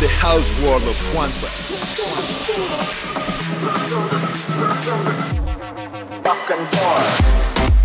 the house world of Quantra. Rock and roll.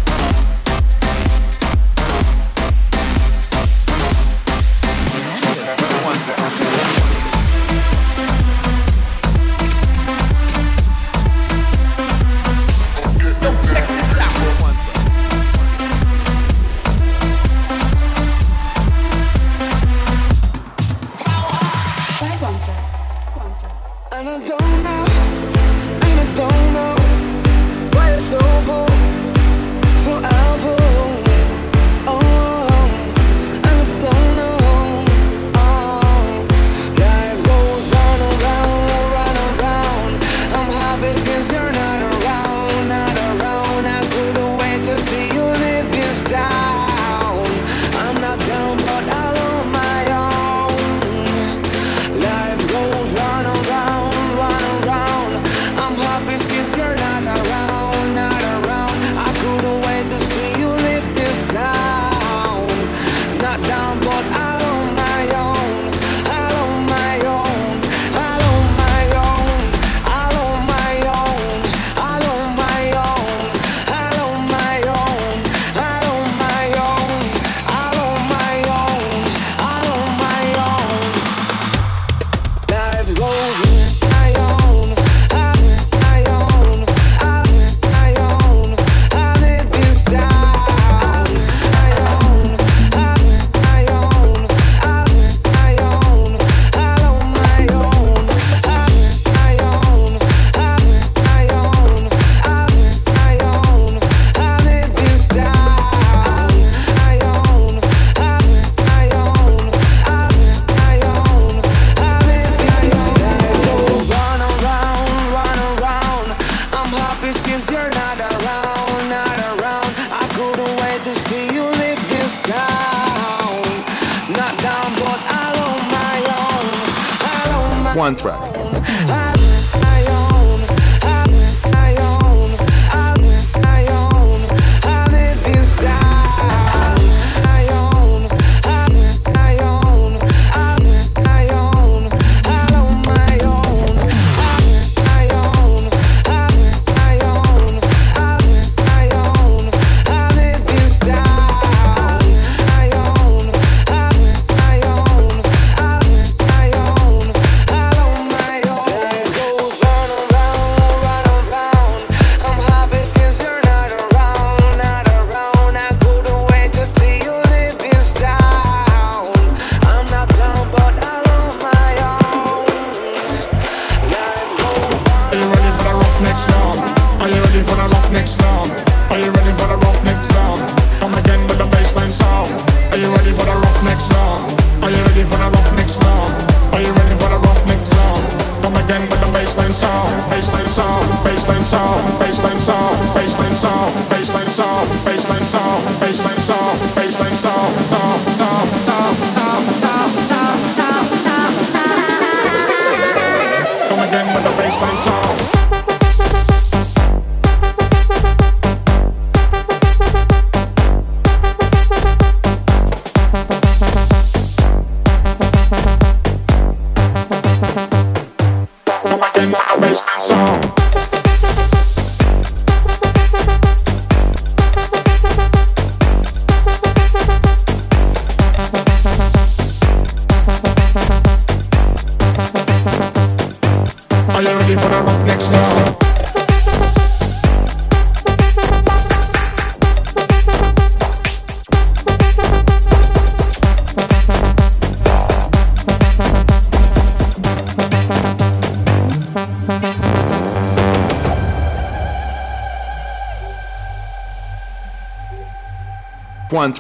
One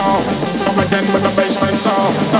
sound. Come again with the bassline sound.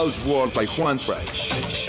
House World by Juantrack.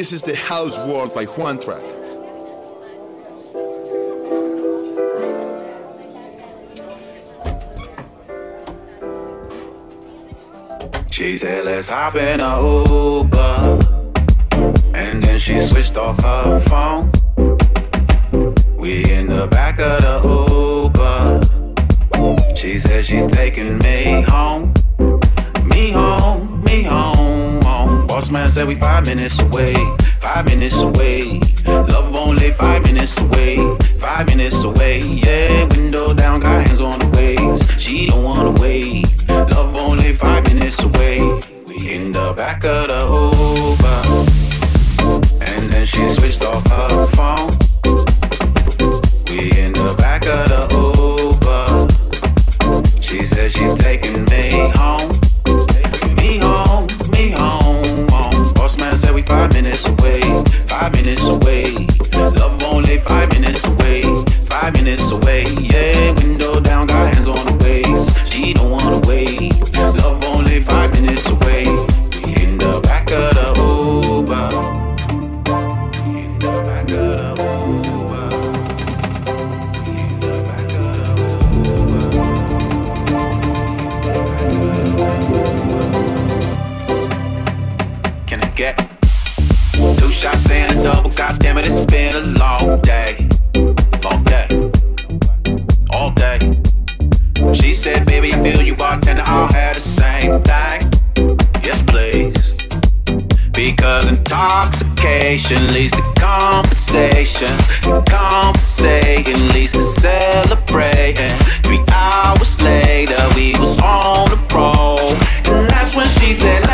This is the house World by Juantrack. She said, let's hop in a Uber. And then she switched off her phone. We in the back of the Uber. She said she's taking me home. Said we five minutes away. Five minutes away. Love only five minutes away. Five minutes away. Yeah, window down, got hands on the waist. She don't wanna wait. Love only five minutes away. We in the back of the Uber. Leads to conversation. And conversation leads to celebrating. Three hours later, we was on the road. And that's when she said,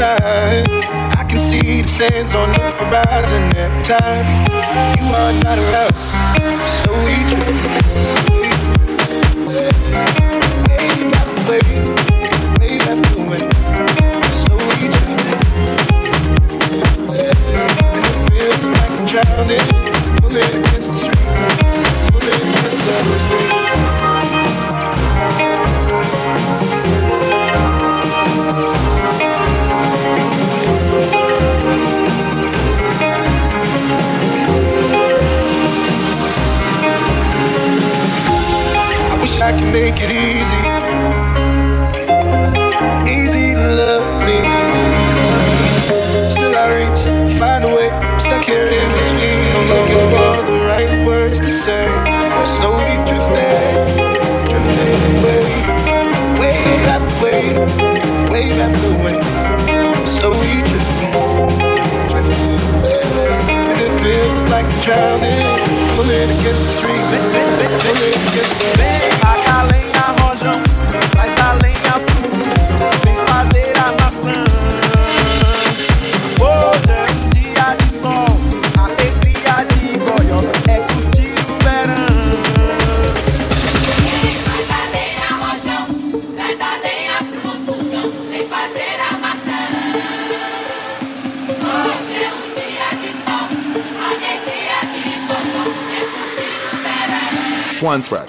I can see the sands on the horizon every time. You are not around. Slowly drifting, wave after wave, wave after wave, it feels like I'm drowning, pulling against the street, pulling against the street. I could make it easy. Easy to love me. Still I reach, find a way. I'm stuck here in between. I'm looking for the right words to say. I'm slowly drifting, drifting away. Wave after wave, wave after wave. I'm slowly drifting, drifting away. And it feels like I'm drowning, pulling against the street, pulling against the Vem Juantrack.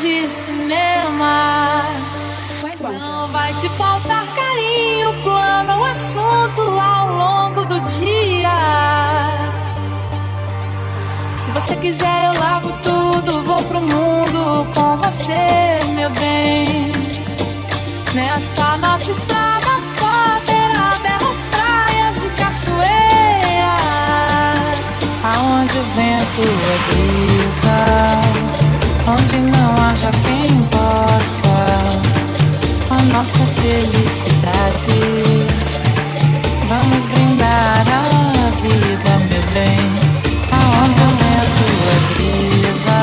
de cinema. Não vai te faltar carinho, plano ou assunto ao longo do dia. Se você quiser, eu lavo tudo, vou pro mundo com você, meu bem. Nessa nossa estrada só terá belas praias e cachoeiras, aonde o vento é brisa onde não haja quem possa a nossa felicidade. Vamos brindar a vida, meu bem, aonde o vento tua brisa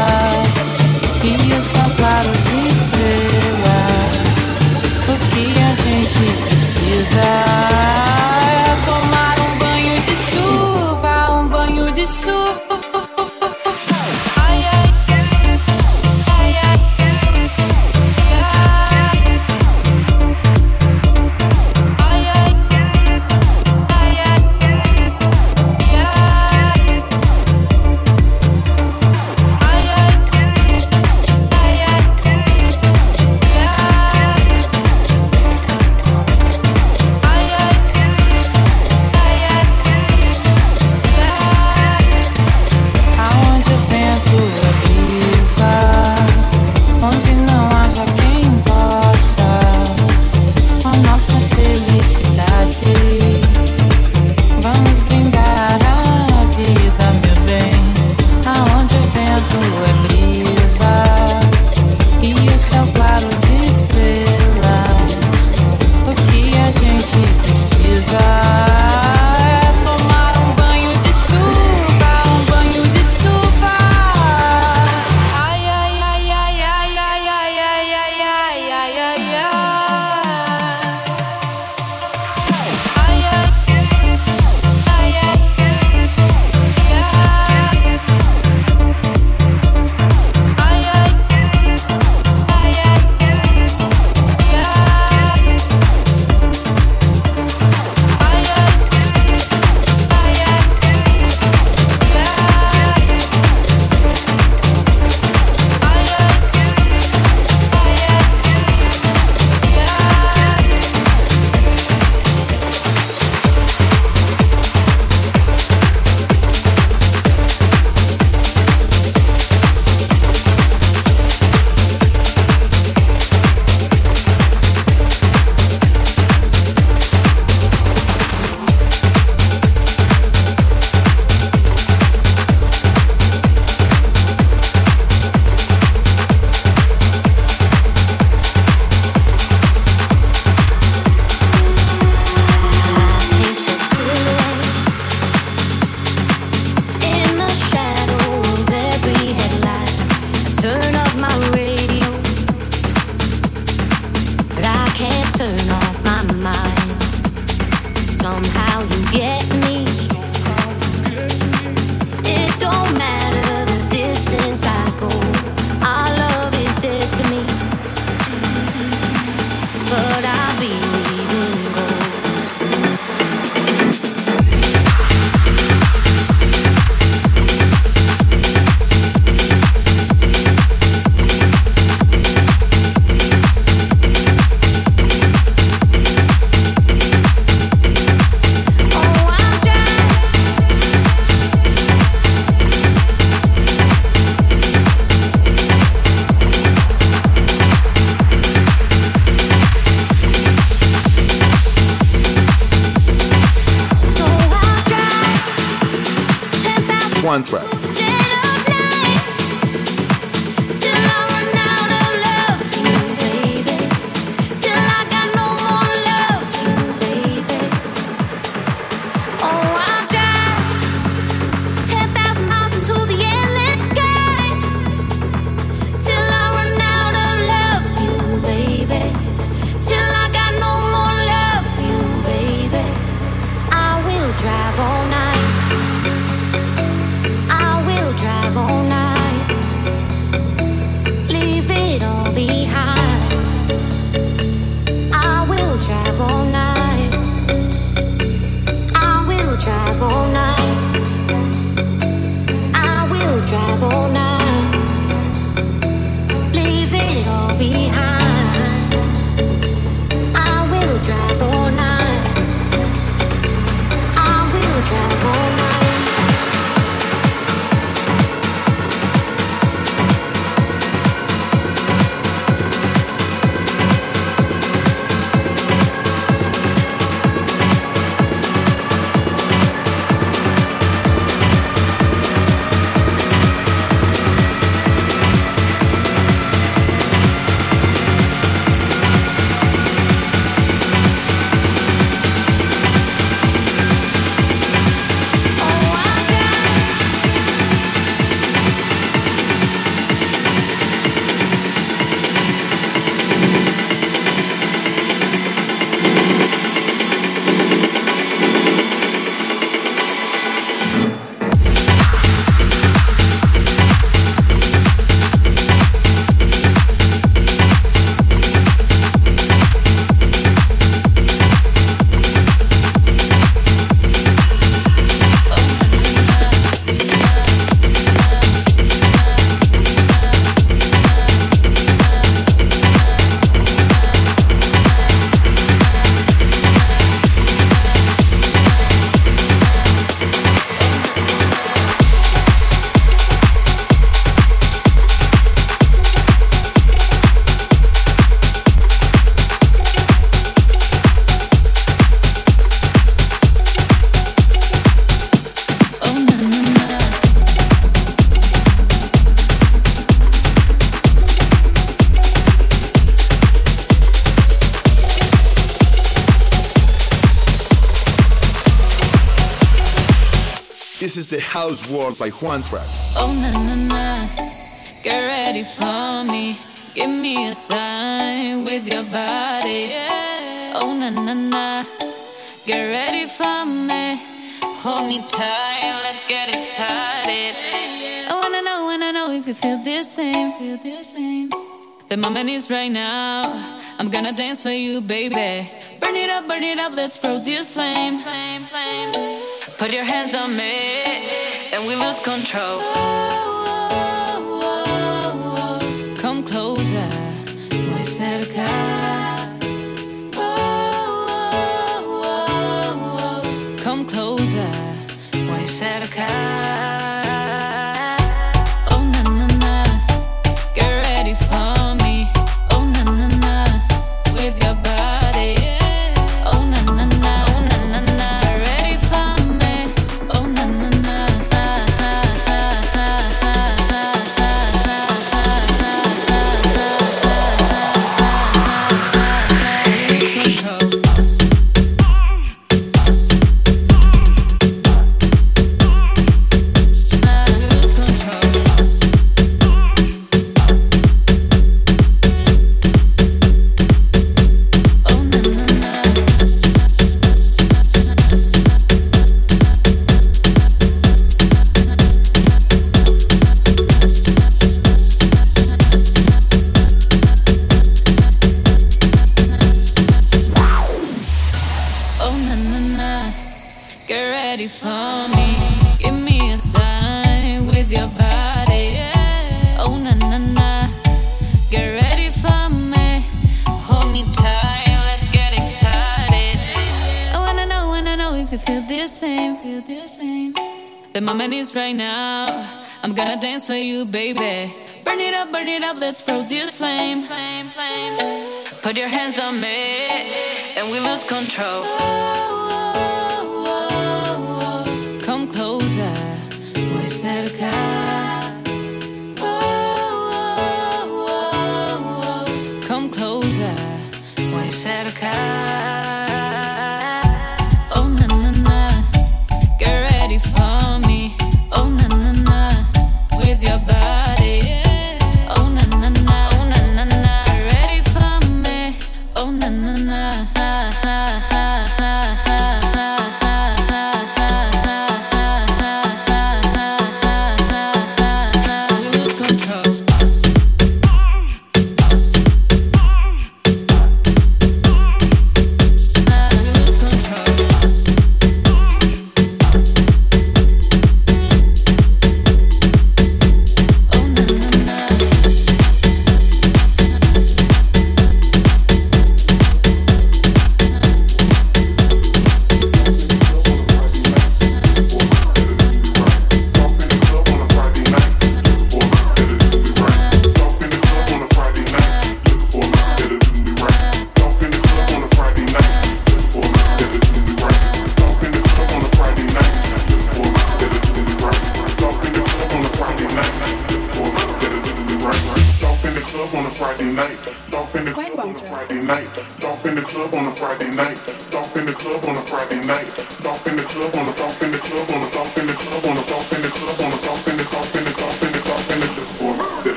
e o sol claro de estrelas. O que a gente precisa. Juan House World by Juantrack. Oh na na na, get ready for me. Give me a sign with your body. Oh na na na, get ready for me. Hold me tight, let's get excited. Oh, I wanna know, wanna know if you feel the same, feel the same. The moment is right now. I'm gonna dance for you, baby. Burn it up, burn it up, let's grow this flame. flame, flame. Put your hands on me, and we lose control. Come closer, muy cerca. Come closer, muy cerca. This flame. Put your hands on me, and we lose control.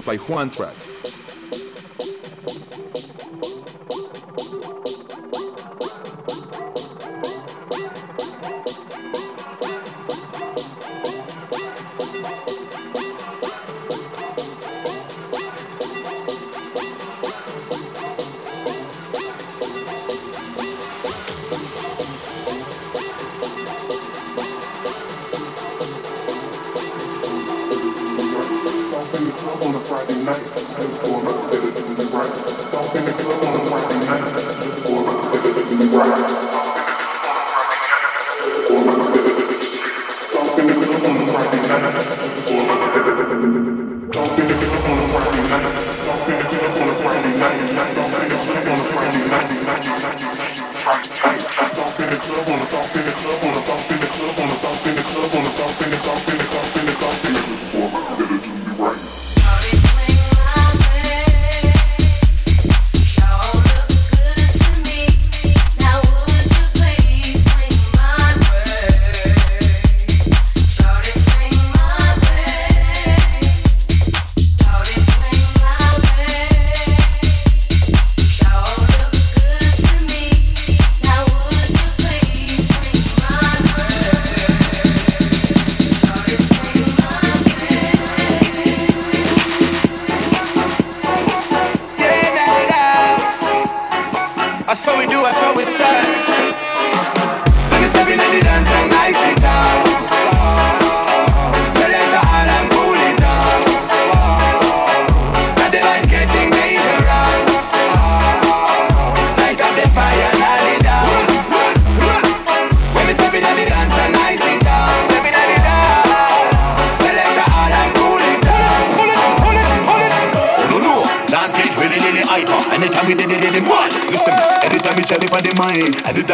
By Juantrack.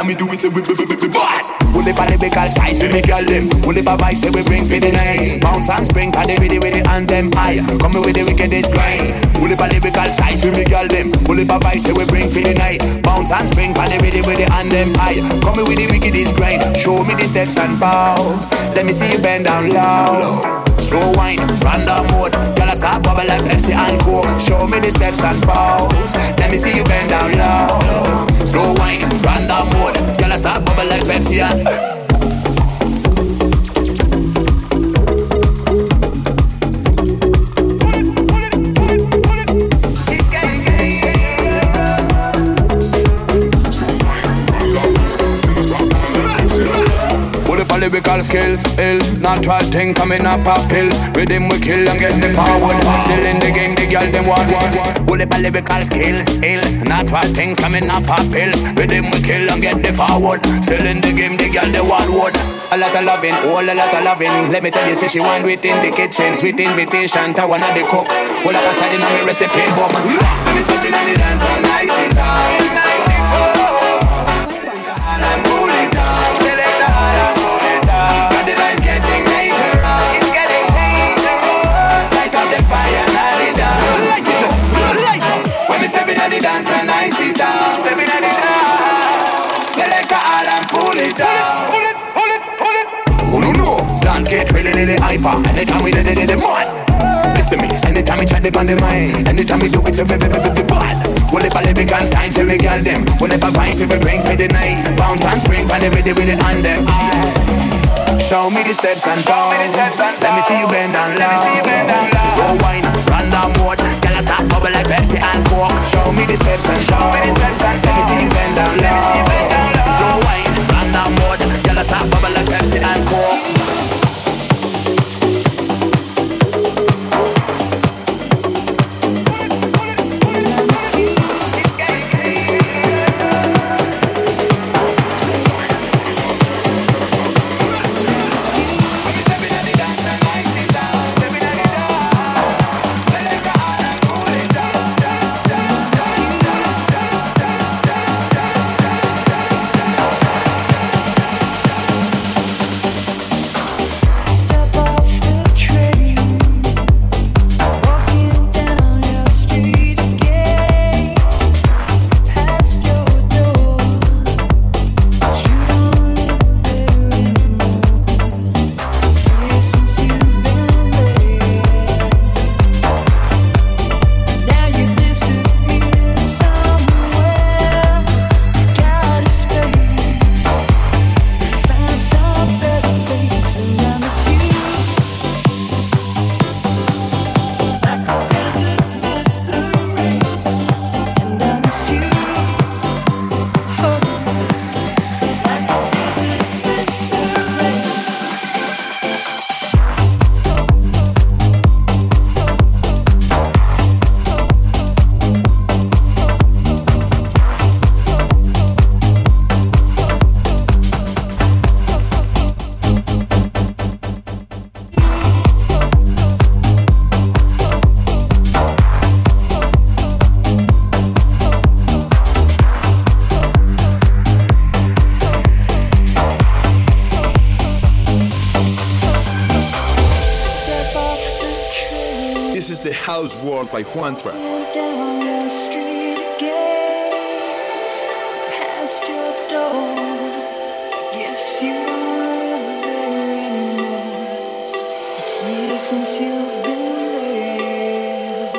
Anytime do it, say we bad. Pull it on lyrical styles, we make y'all them. Pull it on vibes, say we bring for the night. Bounce and spring, cause they really with the anthem high. Come with the wickedest grind. Pull it on lyrical styles, we make y'all them. Pull it on vibes, say we bring for the night. Bounce and spring, cause they really with the anthem high. Come with the wickedest grind. Show me the steps and bow. Let me see you bend down low. Slow wine, random mode. Girl, I start bubble like Pepsi and Coke. Show me the steps and pose. Let me see you bend down low. Slow wine, random mode. Girl, I start bubble like Pepsi and. Up a lyrical skills, ills, natural thing coming up pop pills. With them we kill and get the forward. Still in the game, the girl them want one. Up a lyrical skills, ills, natural things coming up pop pills. With them we kill and get the forward. Still in the game, the girl they want one. A lot of loving, all a lot of loving. Let me tell you, say she want within the kitchen, sweet invitation to one of the cook. All of a sudden, I'm a recipe book. Let me step in on the dance and I sit down. We step in on the dance and I sit down. Step in the dance. Select the all and pull it down. Pull it, pull it, pull it. Oh no no, dance get really really hyper. Anytime we did it, it, man. Listen me, anytime we chat it on the mind, anytime we do it, so we we we we bad. Well, if I live it, can't stand, so we girl them. Well, if I find, we bring for the night. Bounce and spring, pan it with it, with it on them. Show me the steps and down. Let me see you bend down low. Slow wine, random mode. Me steps and is the House World by Juantrack. down street again, past your door. You don't live there anymore. It's years since you've been there,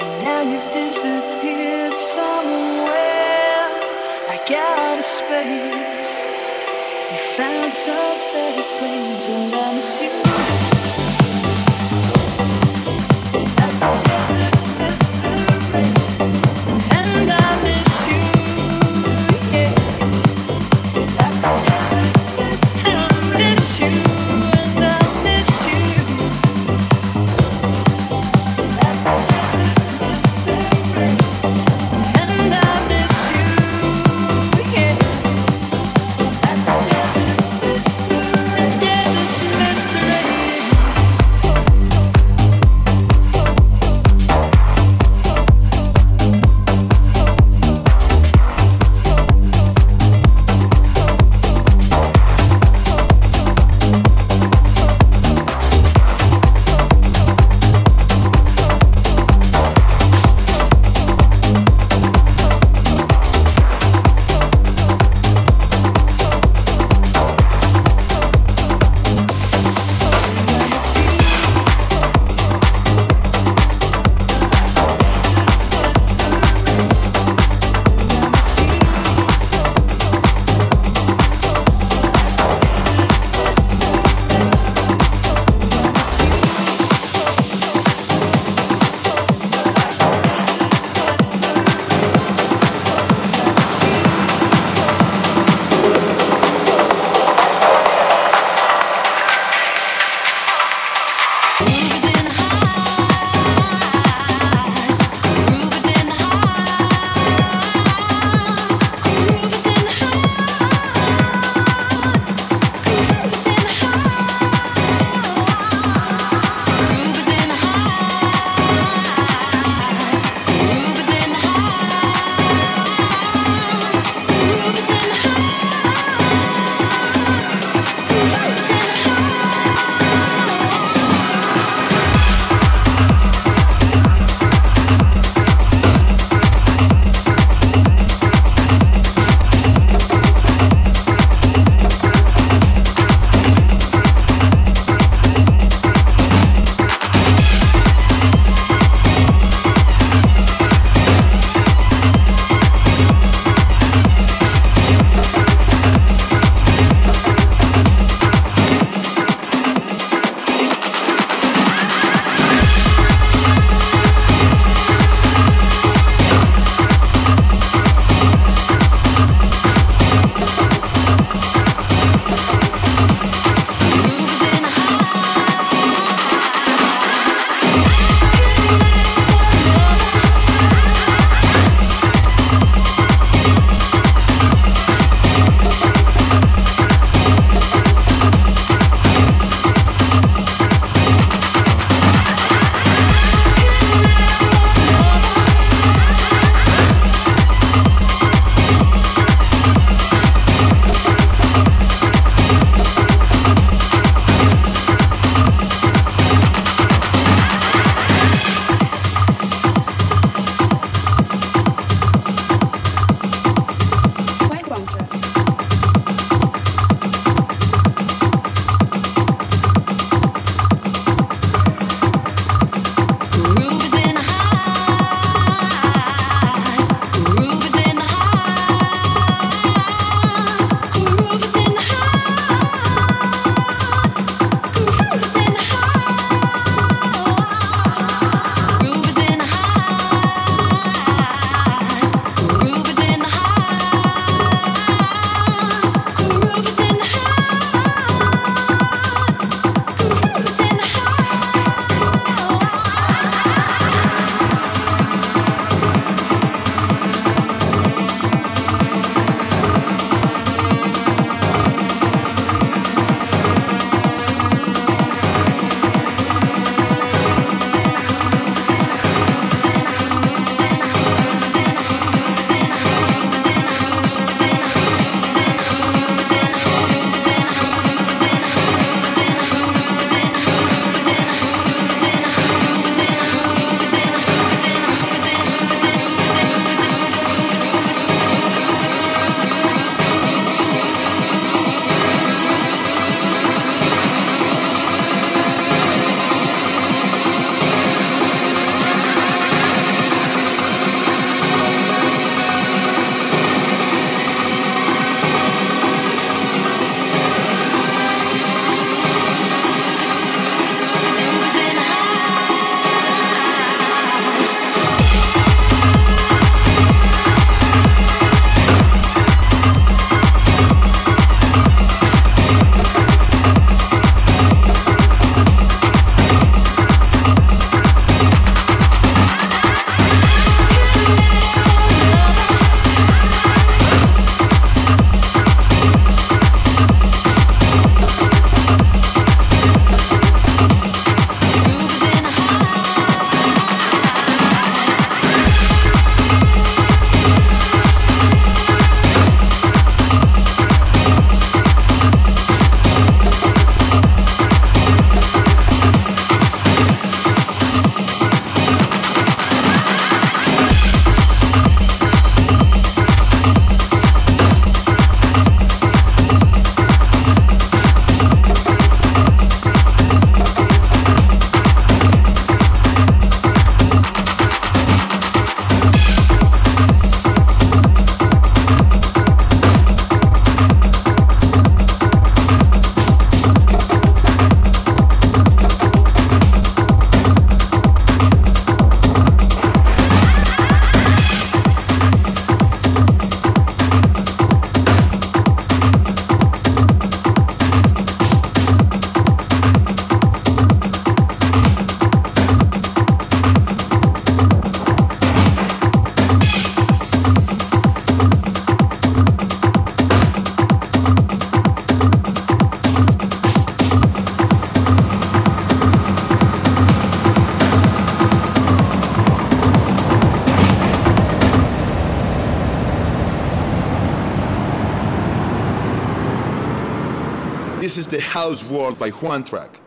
and now you've disappeared somewhere. I got a space. You found some better place. And I miss you. House World by Juantrack.